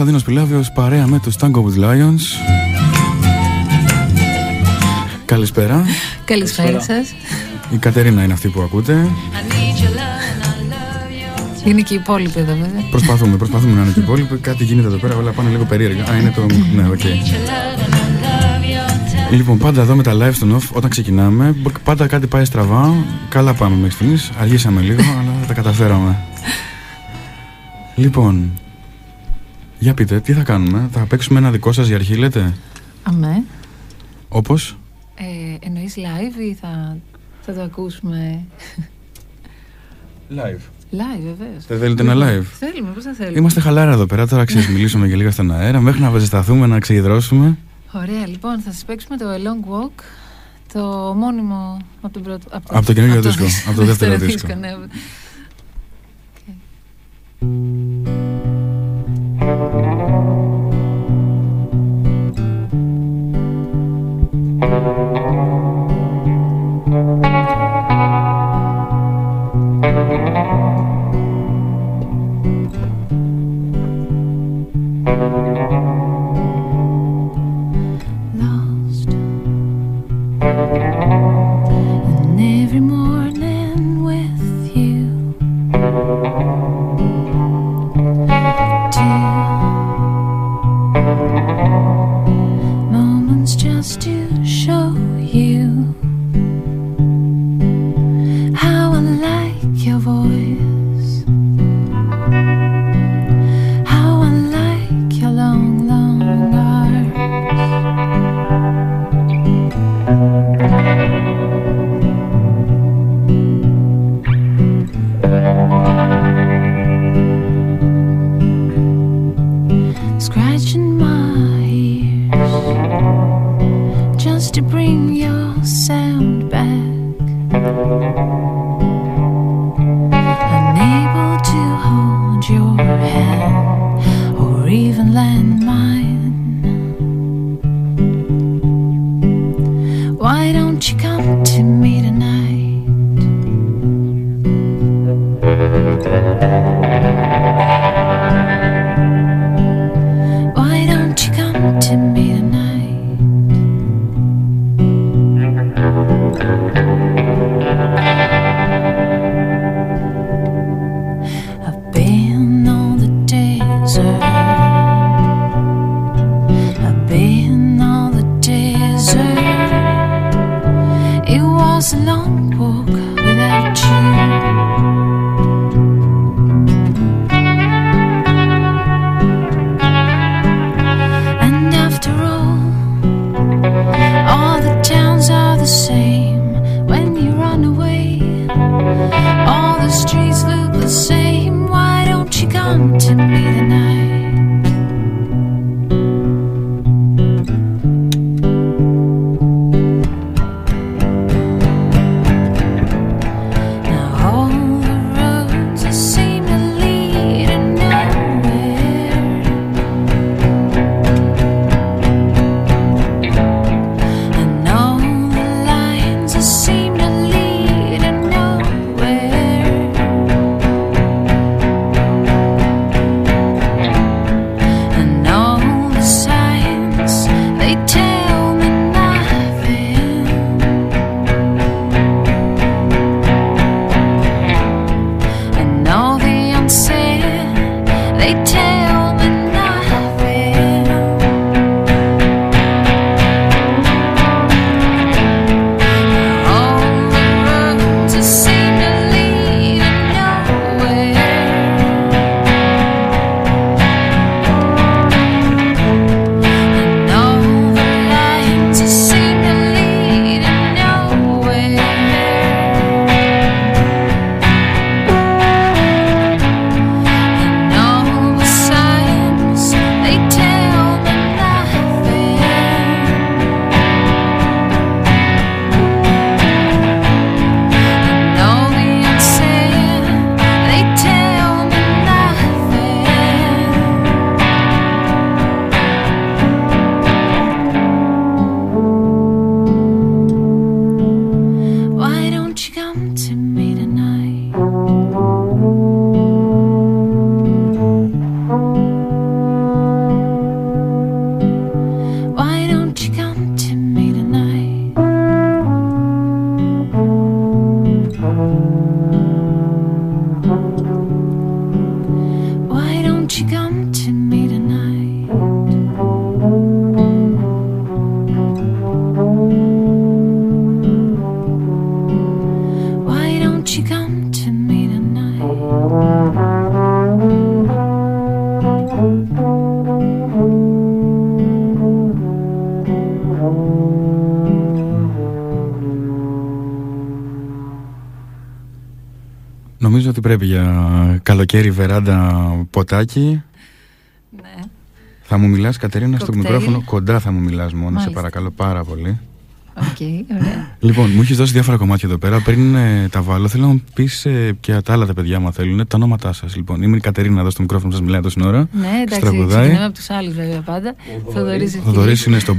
Κωνσταντίνος Πιλάβιος παρέα με τους Tango with Lions. Καλησπέρα. Καλησπέρα σας. Η Κατερίνα είναι αυτή που ακούτε. Είναι και οι υπόλοιποι εδώ βέβαια. Προσπαθούμε, προσπαθούμε να είναι και οι υπόλοιποι. Κάτι γίνεται εδώ πέρα, όλα πάνε λίγο περίεργα. Α, είναι το... ναι, οκ. Λοιπόν, πάντα εδώ με τα live στο off, όταν ξεκινάμε, πάντα κάτι πάει στραβά. Καλά πάμε μέχρι στιγμής. Αργήσαμε λίγο, αλλά τα καταφέραμε. Λοιπόν, για πείτε, τι θα κάνουμε, θα παίξουμε ένα δικό σας για αρχή, λέτε; Αμέ. Όπως; Ε, εννοείς live ή θα, θα το ακούσουμε... Live. Live, βεβαίως. Δεν θέλετε ένα live; Θέλουμε, πώς θα θέλουμε; Είμαστε χαλάρα εδώ πέρα, τώρα ξέρεις, μιλήσουμε και λίγα στον αέρα, μέχρι να βεζεσταθούμε, να ξεγεδρώσουμε. Ωραία, λοιπόν, θα σας παίξουμε το A Long Walk, το μόνιμο από, τον πρώτο, από, το, από το καινούργιο δίσκο, από το δεύτερο δίσκο. Ναι. after καλοκαίρι βεράντα ποτάκι. Ναι. Θα μου μιλάς Κατερίνα στο Κοκτέιλ. μικρόφωνο κοντά θα μου μιλάς μόνο σε Μάλιστα. παρακαλώ πάρα πολύ Οκ, ωραία. Λοιπόν μου έχεις δώσει διάφορα κομμάτια εδώ πέρα πριν ε, τα βάλω θέλω να μου πεις ε, και τα άλλα τα παιδιά μα θέλουν τα ονόματά σας λοιπόν Είμαι η Κατερίνα εδώ στο μικρόφωνο σας μιλάει τόση ώρα Ναι, εντάξει, Τραγουδάει. ξεκινάμε από τους άλλους βέβαια πάντα. Θοδωρής Ο Θοδωρής είναι στον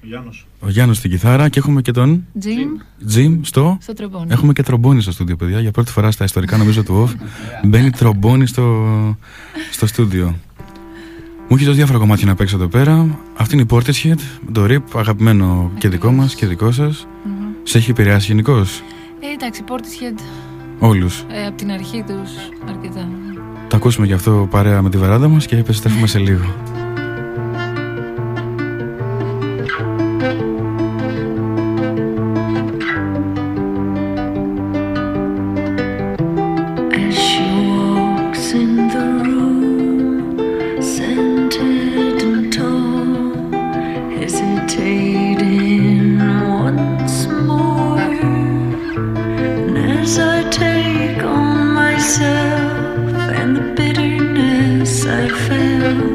μπάσο Γιάννος. Ο Γιάννος στην κιθάρα και έχουμε και τον Τζιμ Τζιμ στο στο τρομπόνι. Έχουμε και τρομπόνι στο στούντιο, παιδιά. Για πρώτη φορά στα ιστορικά, νομίζω, του OFF μπαίνει τρομπόνι στο, στο στούντιο. Μου έχει δώσει διάφορα κομμάτια να παίξω εδώ πέρα. Αυτή είναι η Portishead, το RIP, αγαπημένο και δικό μας και δικό σας. Μμμ. Σε έχει επηρεάσει γενικώ. Ε, εντάξει, Portishead Όλους. ε, από την αρχή τους αρκετά. Τα ακούσουμε γι' αυτό παρέα με τη βεράντα μας και επιστρέφουμε σε λίγο. And the bitterness I felt,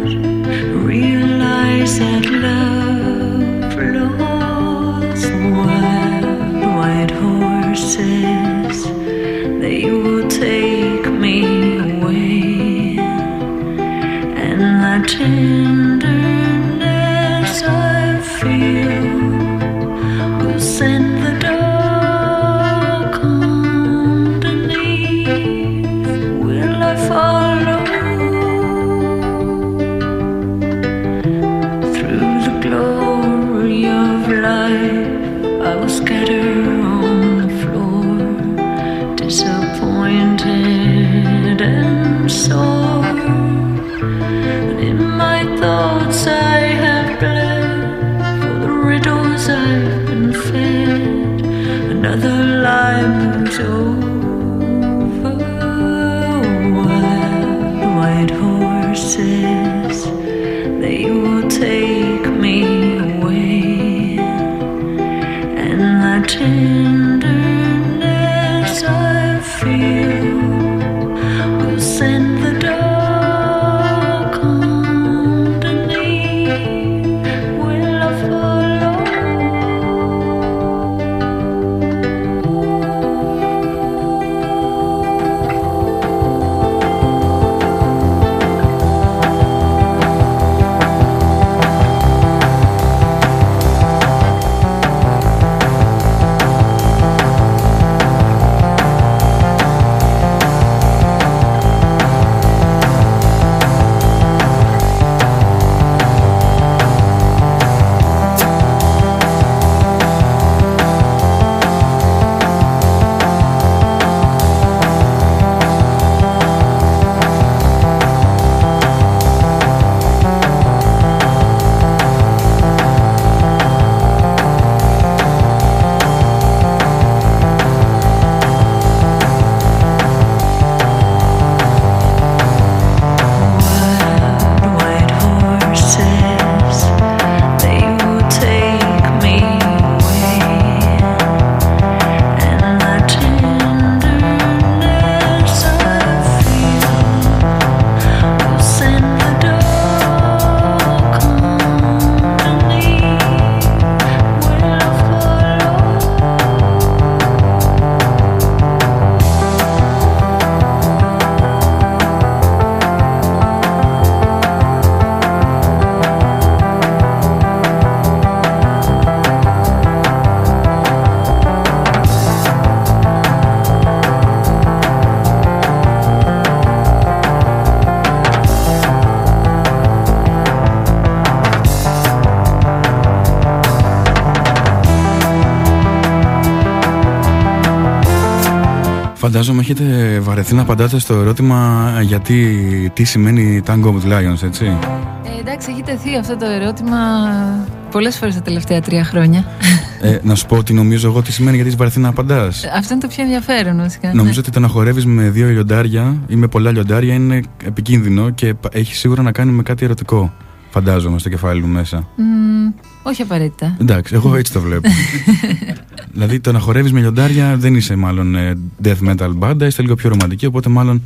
Φαντάζομαι έχετε βαρεθεί να απαντάτε στο ερώτημα γιατί τι σημαίνει Tango with Lions, έτσι; Ε, εντάξει, έχει τεθεί αυτό το ερώτημα πολλές φορές τα τελευταία τρία χρόνια. Ε, να σου πω ότι νομίζω εγώ τι σημαίνει γιατί έχεις βαρεθεί να απαντάς. Αυτό είναι το πιο ενδιαφέρον βασικά. Νομίζω ότι το να χορεύεις με δύο λιοντάρια ή με πολλά λιοντάρια είναι επικίνδυνο και πα- έχει σίγουρα να κάνει με κάτι ερωτικό. Φαντάζομαι στο κεφάλι μου μέσα. όχι απαραίτητα. Εντάξει, εγώ έτσι το βλέπω. δηλαδή το να χορεύεις με λιοντάρια δεν είσαι μάλλον ε, death metal μπάντα, είστε λίγο πιο ρομαντική, οπότε μάλλον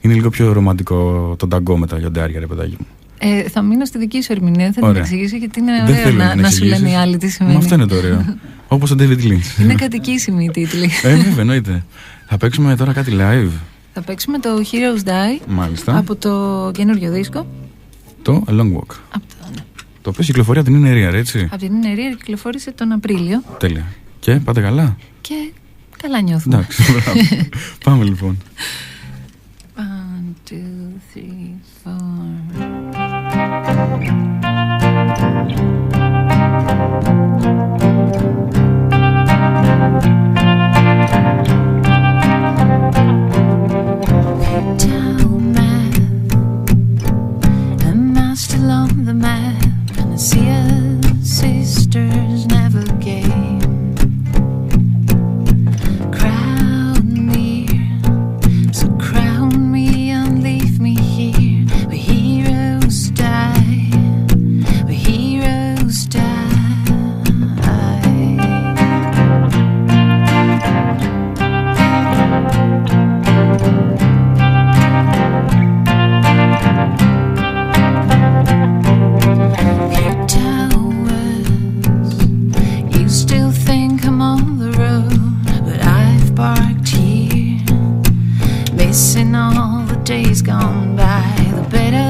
είναι λίγο πιο ρομαντικό το ταγκό με τα λιοντάρια, ρε παιδάκι μου. Ε, θα μείνω στη δική σου ερμηνεία, θα την εξηγήσω γιατί είναι δεν ωραίο να, να, σου λένε οι άλλοι τι σημαίνει. Μα αυτό είναι το ωραίο. Όπως ο David Lynch. Είναι κατοικήσιμοι οι τίτλοι. ε, βέβαια, εννοείται. Θα παίξουμε τώρα κάτι live. Θα παίξουμε το Heroes Die Μάλιστα. από το καινούριο δίσκο. Το A Long Walk. Από το, ναι. το οποίο κυκλοφορεί από την Ινερία, έτσι. Από την Ινερία κυκλοφόρησε τον Απρίλιο. Τέλεια. Και πάτε καλά; Και καλά νιώθουμε. Εντάξει, Πάμε λοιπόν. One, two, three, four. gone by, the bitter.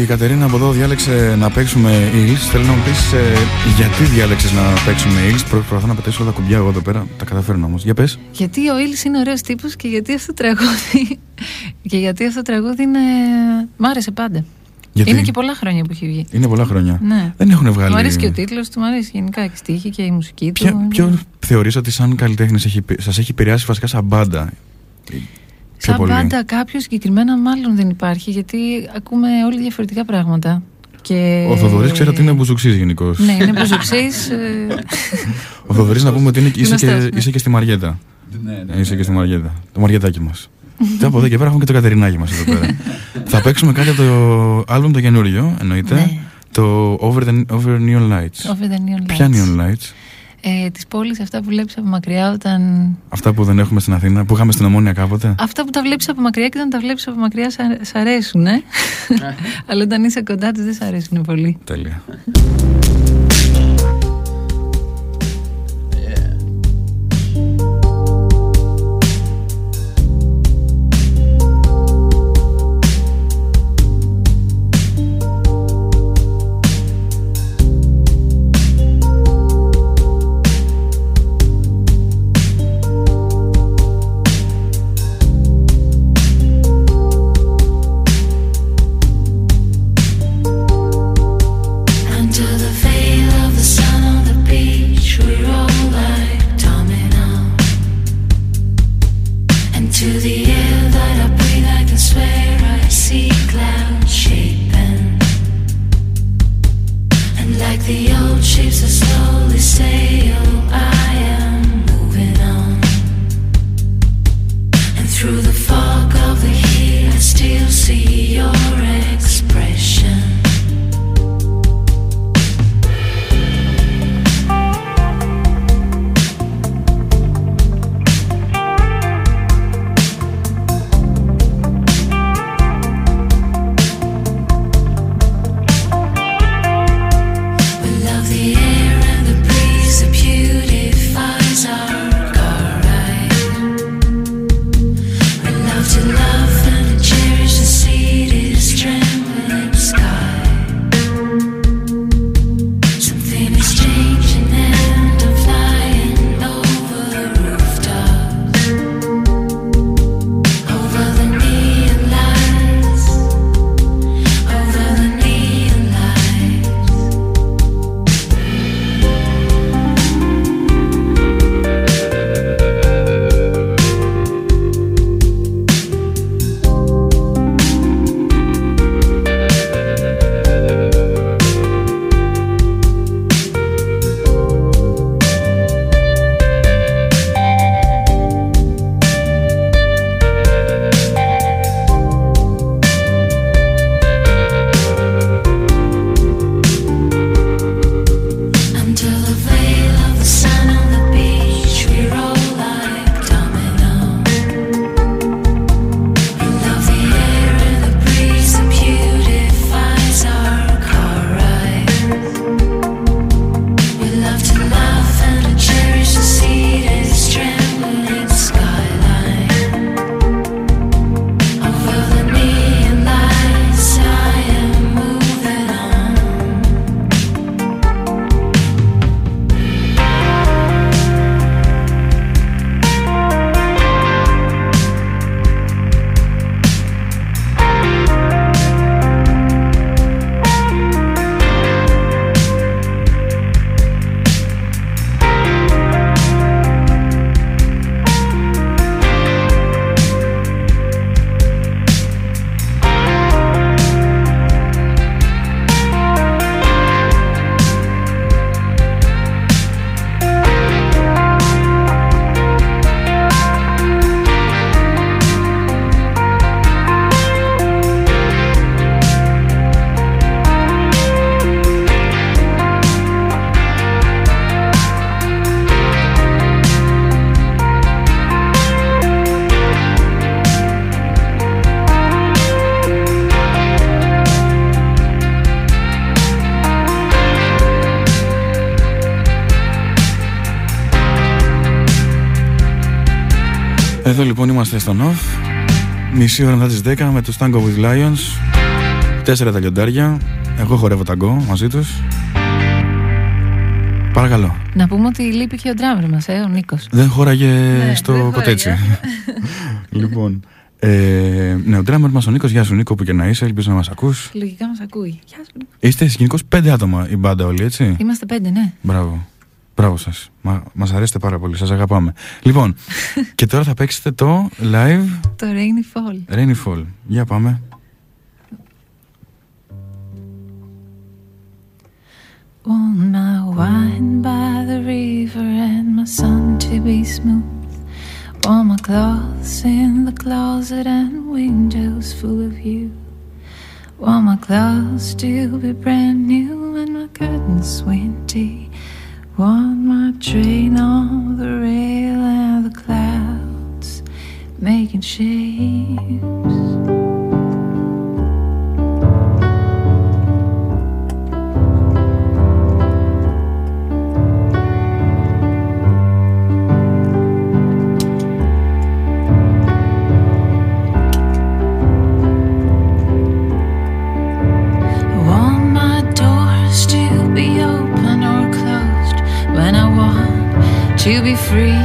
Η Κατερίνα από εδώ διάλεξε να παίξουμε Eagles. Θέλω να μου πεις ε, γιατί διάλεξες να παίξουμε Eagles. Προσπαθώ να πετήσω όλα τα κουμπιά εγώ εδώ πέρα. Τα καταφέρνω όμως. Για πες. Γιατί ο Ήλ είναι ωραίος τύπος και γιατί αυτό το τραγούδι. και γιατί αυτό το τραγούδι είναι. Μ' άρεσε πάντα. Γιατί; Είναι και πολλά χρόνια που έχει βγει. Είναι πολλά χρόνια. Ναι. Δεν έχουν βγάλει. Μου αρέσει και ο τίτλος του, μου αρέσει γενικά και η στίχη και η μουσική του. Ποια, ποιο θεωρείς ότι σαν καλλιτέχνης σας έχει επηρεάσει βασικά σαν μπάντα; Σαν μπάντα κάποιο συγκεκριμένα μάλλον δεν υπάρχει γιατί ακούμε όλοι διαφορετικά πράγματα. Και... Ο Θοδωρής ξέρω ότι είναι μπουζουξής γενικώς. Ναι, είναι μπουζουξής. Ο Θοδωρής να πούμε ότι είναι, είσαι, και, είσαι και στη Μαριέτα. Ναι, ναι, είσαι και στη Μαριέτα. Το Μαριετάκι μας. και από εδώ και πέρα έχουμε και το Κατερινάκι μας εδώ πέρα. Θα παίξουμε κάτι από το album το καινούριο, εννοείται. Ναι. Το Over, the, Over Neon Lights. Over the Neon Lights. Ποια Neon Lights? Ε, τις πόλεις αυτά που βλέπεις από μακριά όταν... Αυτά που δεν έχουμε στην Αθήνα, που είχαμε στην Ομόνια κάποτε. Αυτά που τα βλέπεις από μακριά και όταν τα βλέπεις από μακριά σ' αρέσουν, ε; Αλλά όταν είσαι κοντά τους δεν σ' αρέσουν πολύ. Τέλεια. Εδώ λοιπόν είμαστε στο Off Μισή ώρα μετά τις 10 με το Tango with Lions Τέσσερα τα λιοντάρια. Εγώ χορεύω ταγκό μαζί τους. Παρακαλώ. Να πούμε ότι λείπει και ο ντράμερ μας, ε, ο Νίκος. Δεν χώραγε ναι, στο κοτέτσι. λοιπόν. Ε, ναι, ο ντράμερ μας ο Νίκος, γεια σου Νίκο που και να είσαι, ελπίζω να μας ακούς. Λογικά μας ακούει. Γεια σου Νίκο. Είστε γενικώ πέντε άτομα η μπάντα όλοι, έτσι; Είμαστε πέντε, ναι. Μπράβο. Μπράβο σα. Μα μας αρέσετε πάρα πολύ. Σα αγαπάμε. Λοιπόν, και τώρα θα παίξετε το live. Το Rainy Fall. Rainy Fall. Για πάμε. Want my wine by the river and my sun to be smooth. Want my clothes in the closet and windows full of you. Want my clothes to be brand new and my curtains windy. Want my train on the rail and the clouds making shapes. Free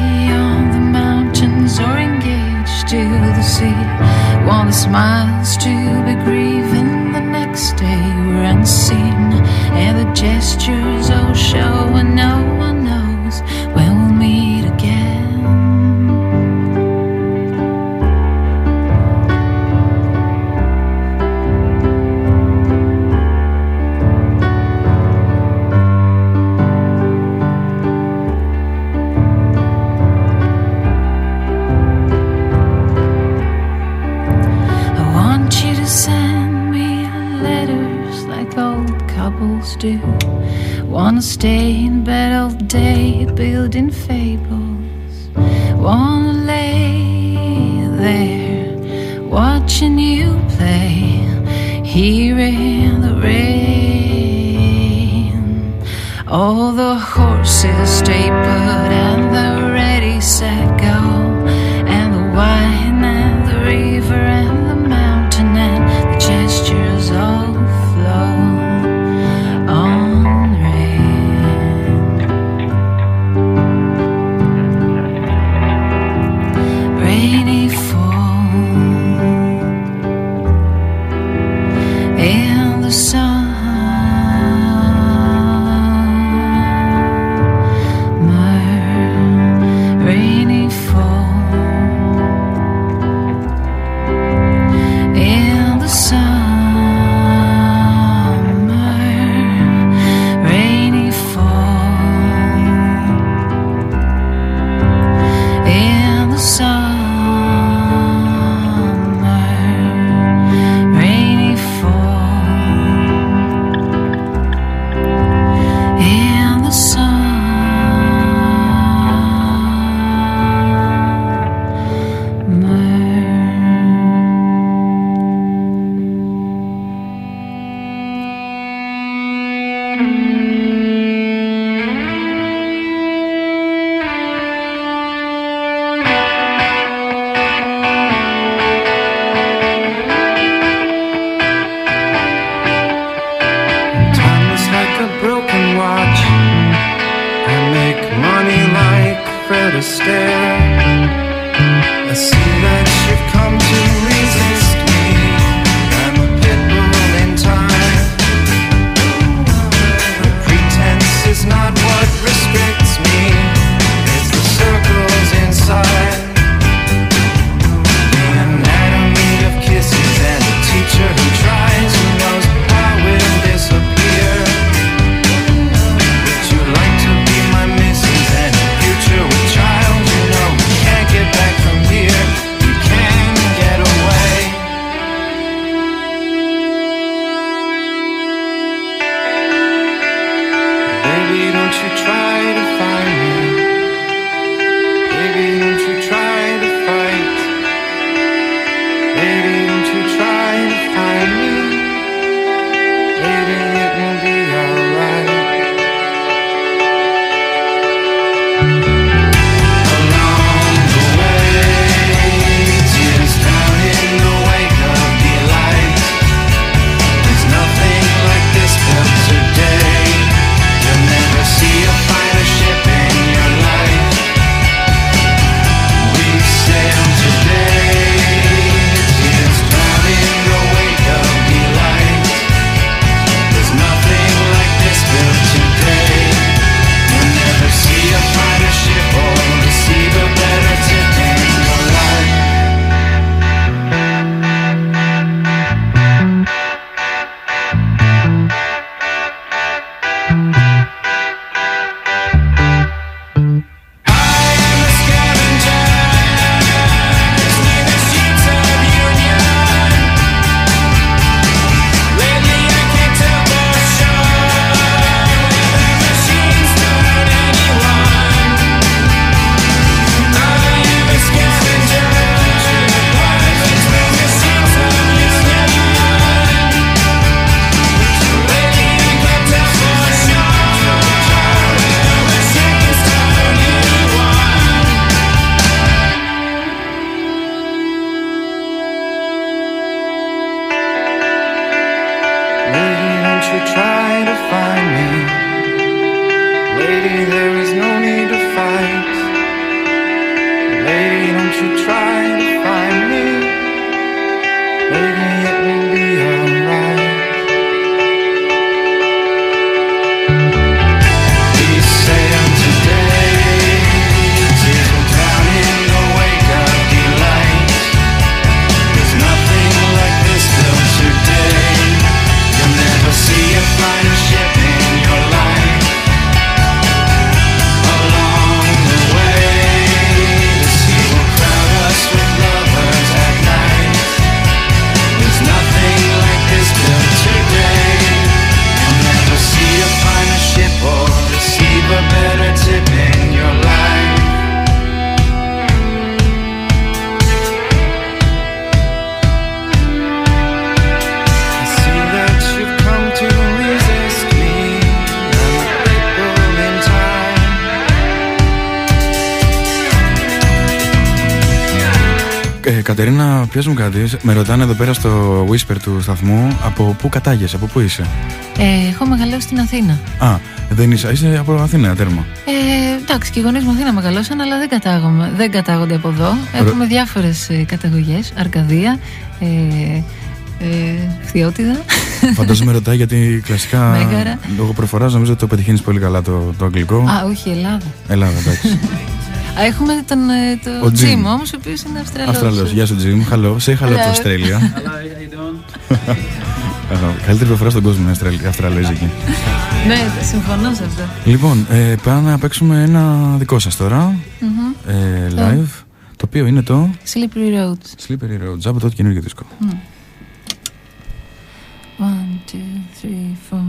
Κατερίνα, πιάσου μου κάτι. Με ρωτάνε εδώ πέρα στο Whisper του σταθμού από πού κατάγεσαι, από πού είσαι; Ε, έχω μεγαλώσει στην Αθήνα. Α, δεν είσαι, είσαι από Αθήνα, τέρμα. Ε, εντάξει, και οι γονείς μου Αθήνα μεγαλώσαν, αλλά δεν, κατάγομαι, δεν κατάγονται από εδώ. Έχουμε διάφορες καταγωγές. Αρκαδία, ε, ε, Φθιώτιδα. Φαντάζομαι ρωτάει γιατί κλασικά. Λόγω προφοράς νομίζω ότι το πετυχαίνεις πολύ καλά το, το αγγλικό. Α, όχι, Ελλάδα. Ελλάδα, εντάξει. Έχουμε τον ε, το Jim όμως, ο οποίος είναι Αυστραλός. Αυστραλός. Γεια σου, Jim. Hello. Say hello to Australia. Καλύτερη προφορά στον κόσμο είναι Αυστραλέζικη. Ναι, συμφωνώ σε αυτό. Λοιπόν, ε, πάμε να παίξουμε ένα δικό σας τώρα. Ε, live. Το οποίο είναι το. Slippery Roads. Slippery Roads από το καινούργιο δίσκο. One, two, three, four.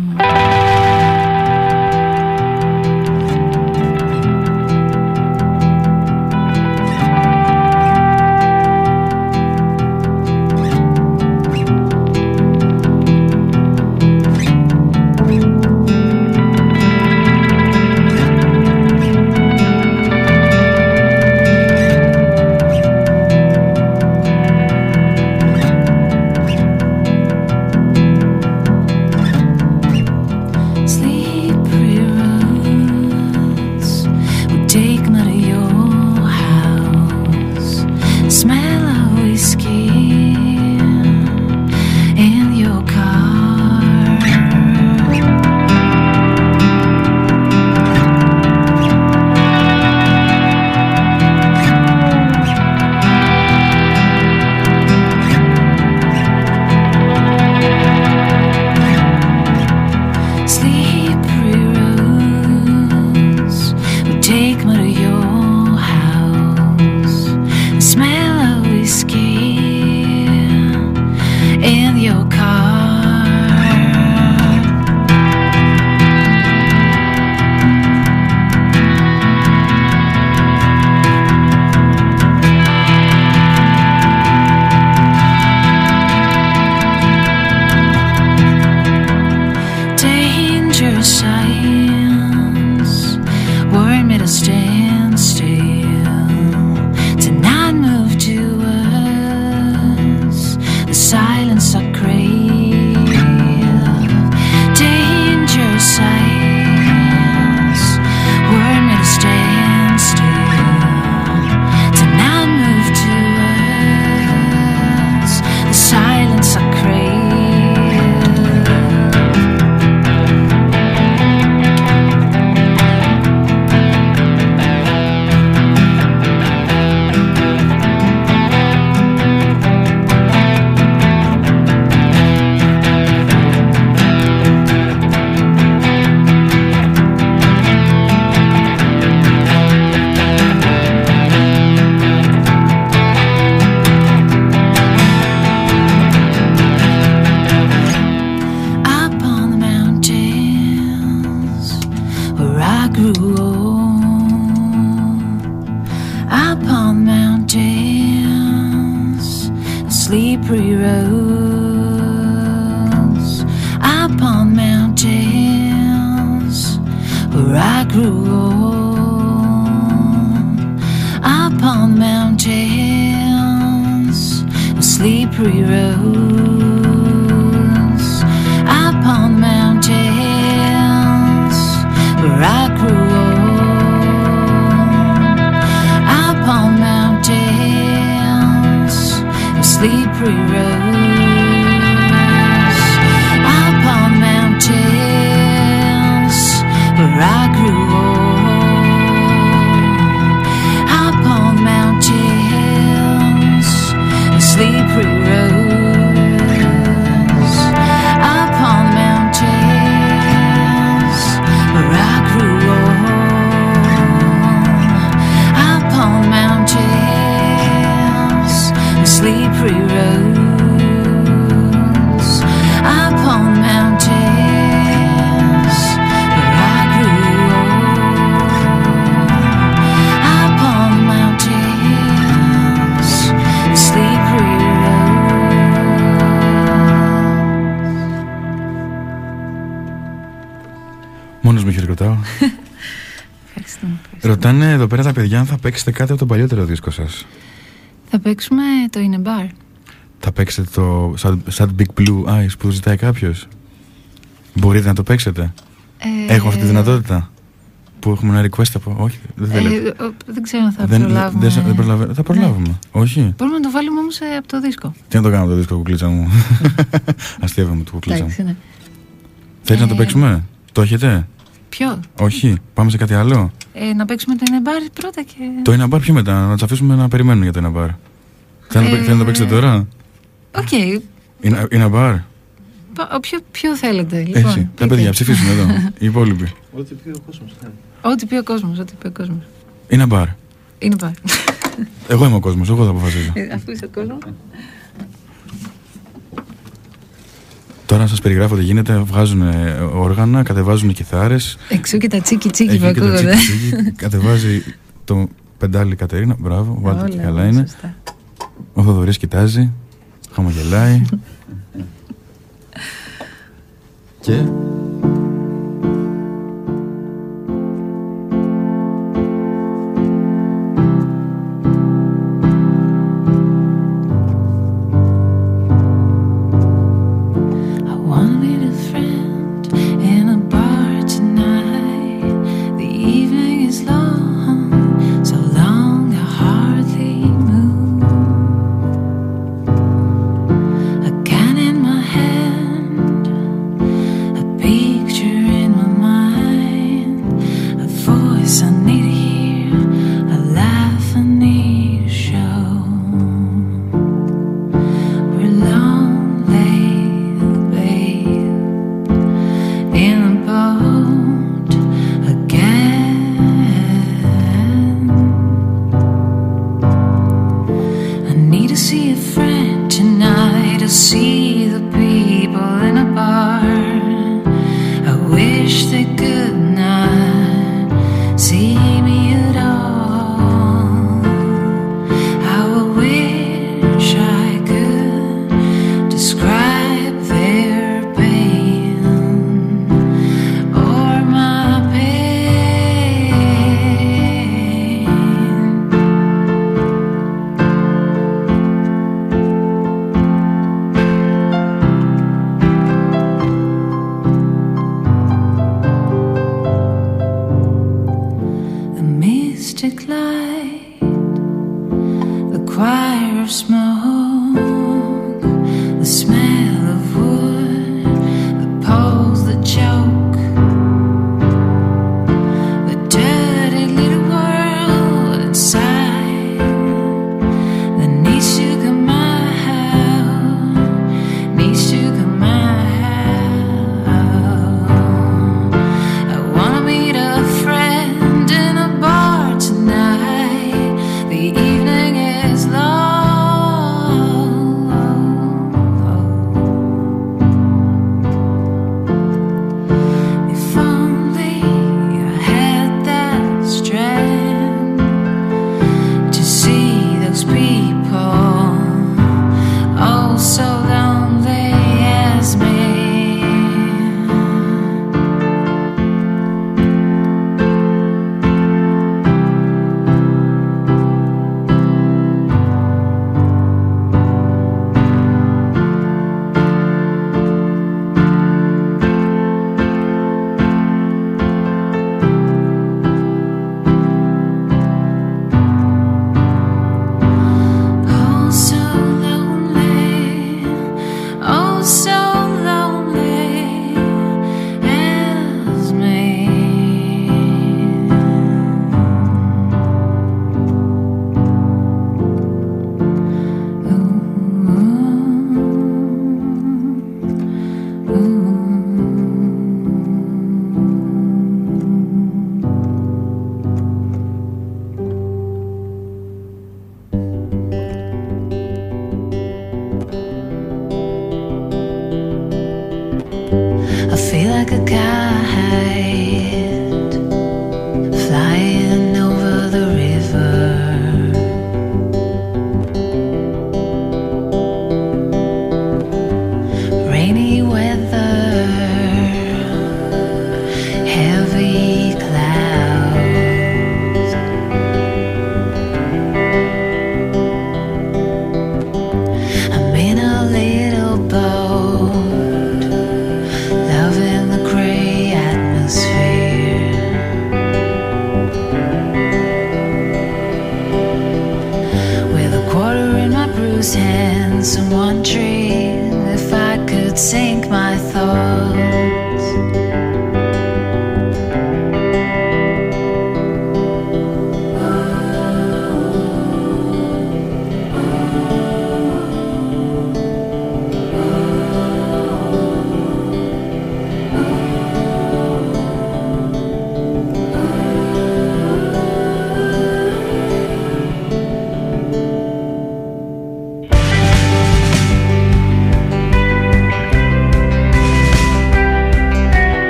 Ρωτάνε εδώ πέρα τα παιδιά αν θα παίξετε κάτι από τον παλιότερο δίσκο σας. Θα παίξουμε το Είναι Bar. Θα παίξετε το Sad, Big Blue Eyes που ζητάει κάποιος; Μπορείτε να το παίξετε; Ε, Έχω αυτή τη δυνατότητα. Που έχουμε ένα request από. Όχι, δεν θέλετε. Ε, δεν ξέρω αν θα δεν, προλάβουμε. Δεν, δεν προλαβα... Θα προλάβουμε. Ναι. Όχι. Μπορούμε να το βάλουμε όμως ε, από το δίσκο. Τι να το κάνουμε από το δίσκο, κουκλίτσα μου; Αστείευαμε το κουκλίτσα μου. Ναι. Θέλεις να το ε, παίξουμε; Το έχετε; Ποιο; Όχι. Πάμε σε κάτι άλλο. Ε, να παίξουμε το Ινεμπάρ πρώτα και. Το Ινεμπάρ πιο μετά. Να του αφήσουμε να περιμένουν για το Ινεμπάρ. Θέλετε να το παίξετε τώρα; Οκ. Okay. Ινεμπάρ. Ποιο, ποιο θέλετε, λοιπόν. Εσύ. Τα παιδιά ψηφίσουν εδώ. Οι υπόλοιποι. Ό,τι πει ο κόσμος. Ό,τι πει ο κόσμος. Ό,τι πει ο κόσμος. Είναι μπαρ. Είναι μπαρ. Εγώ είμαι ο κόσμος. Εγώ θα αποφασίζω. Ε, αφού είσαι ο κόσμος. Τώρα σας περιγράφω τι γίνεται. Βγάζουν όργανα, κατεβάζουν κιθάρες. Εξού και τα τσίκι τσίκι που ακούγονται. Κατεβάζει το πεντάλι Κατερίνα. Μπράβο, βάλτε και καλά είναι. Ο Θοδωρής κοιτάζει, χαμογελάει. και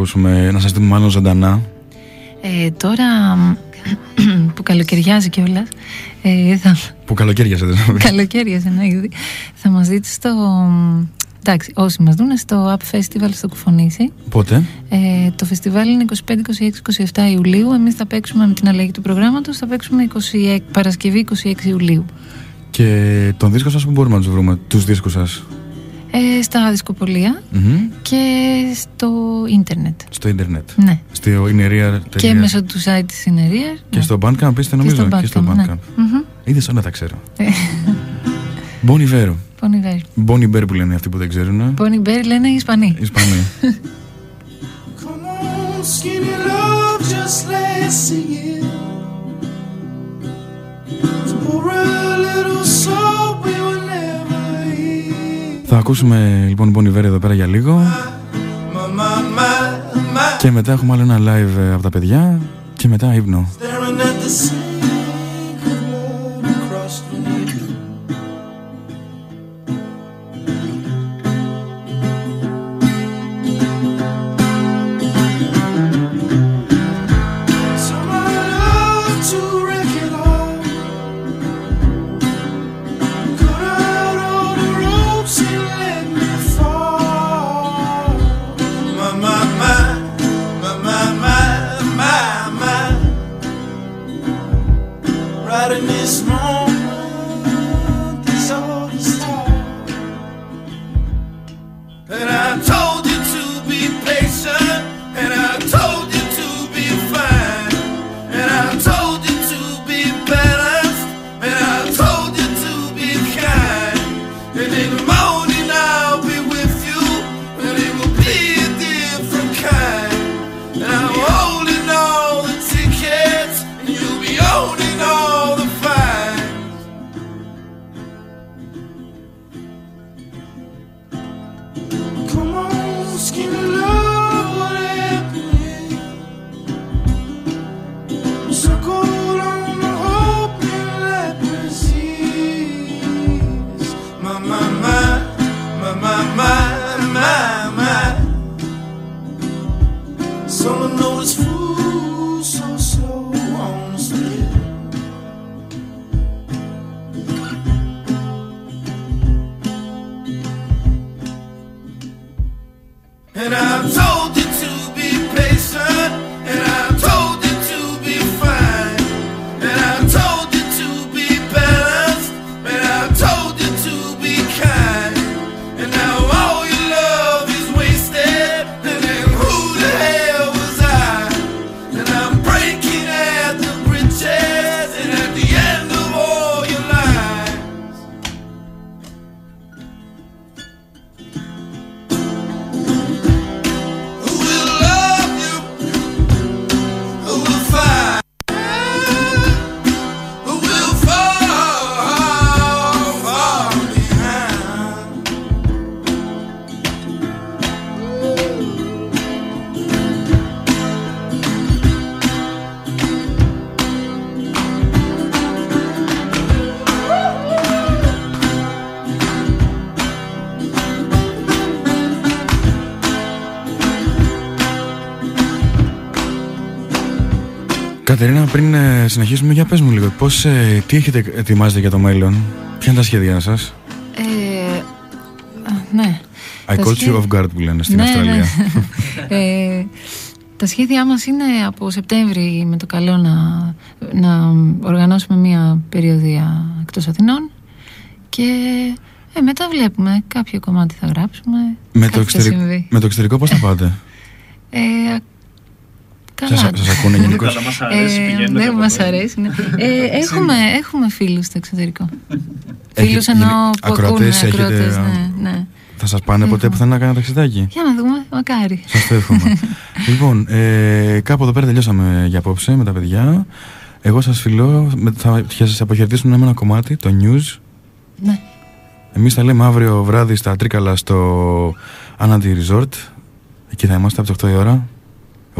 ακούσουμε, να σας δούμε μάλλον ζωντανά. Ε, τώρα που καλοκαιριάζει κιόλας. Ε, θα... Που καλοκαίριασε, δεν ξέρω. καλοκαίριασε να ήδη. Θα μας δείτε στο. Εντάξει, όσοι μας δουν στο Up Festival στο Κουφονήσι. Πότε; Ε, το φεστιβάλ είναι 25, 26, 27 Ιουλίου. Εμείς θα παίξουμε με την αλλαγή του προγράμματος. Θα παίξουμε 26, Παρασκευή 26 Ιουλίου. Και τον δίσκο σας που μπορούμε να τους βρούμε, τους δίσκους σας; Ε, στα δισκοπολία Μμμ. και στο ίντερνετ. Στο ίντερνετ. Ναι. Στο ineria.gr. Και μέσω του site της Συνερίας. Και στο Bandcamp είστε νομίζω. στο Και στο Bandcamp, ναι. Bandcamp. Μμμ. Είδες όλα τα ξέρω. Ε, Bonnie Iver. Bon Iver. Bonnie Iver που λένε αυτοί που δεν ξέρουν. Bon Iver λένε οι Ισπανοί. Ισπανοί. Come on, skinny love, just let's sing it. Θα ακούσουμε λοιπόν Bon Iver εδώ πέρα για λίγο. Και μετά έχουμε άλλο ένα live ε, από τα παιδιά. Και μετά ύπνο. Someone knows Κατερίνα, πριν ε, συνεχίσουμε, για πες μου λίγο, πώς, ε, τι έχετε ετοιμάζετε για το μέλλον, ποια είναι τα σχέδιά σας; Ε, ναι. I caught you off guard που λένε στην ναι, Αυστραλία. Ναι. ε, τα σχέδιά μας είναι από Σεπτέμβρη με το καλό να, να οργανώσουμε μία περιοδία εκτός Αθηνών και ε, μετά βλέπουμε κάποιο κομμάτι θα γράψουμε. Με το, εξωτερικό, με το εξωτερικό πώς θα πάτε; Ε, Καλά. Σας, σας ακούνε γενικώς. Καλά, μας αρέσει, Ε, πηγαίνετε ναι, από μας εδώ. αρέσει. Ναι. Ε, έχουμε, έχουμε φίλους στο εξωτερικό. Έχει- φίλους εννοώ γενι- που ακούνε, ακροατές έχετε, ακροατές, α, ναι, ναι. Θα σας πάνε ποτέ Έχουμε. πουθενά να κάνετε ταξιδάκι; Για να δούμε, μακάρι. Σας το εύχομαι. λοιπόν, ε, κάπου εδώ πέρα τελειώσαμε για απόψε με τα παιδιά. Εγώ σας φιλώ, με- θα θα σας αποχαιρετήσουμε με ένα κομμάτι, το news. Ναι. Εμείς θα λέμε αύριο βράδυ στα Τρίκαλα στο Ananti Resort. Εκεί θα είμαστε από τις 8 η ώρα.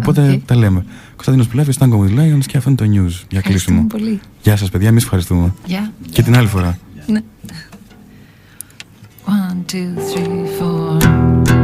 Οπότε Οκ. τα λέμε. Κωνσταντίνος Πιλάβιος, Tango with Lions και αυτό είναι το news για Ευχαριστούμε κλείσιμο. πολύ. Γεια σας παιδιά, εμείς ευχαριστούμε. Γεια. Και την άλλη φορά. Ναι. One, two, three, four.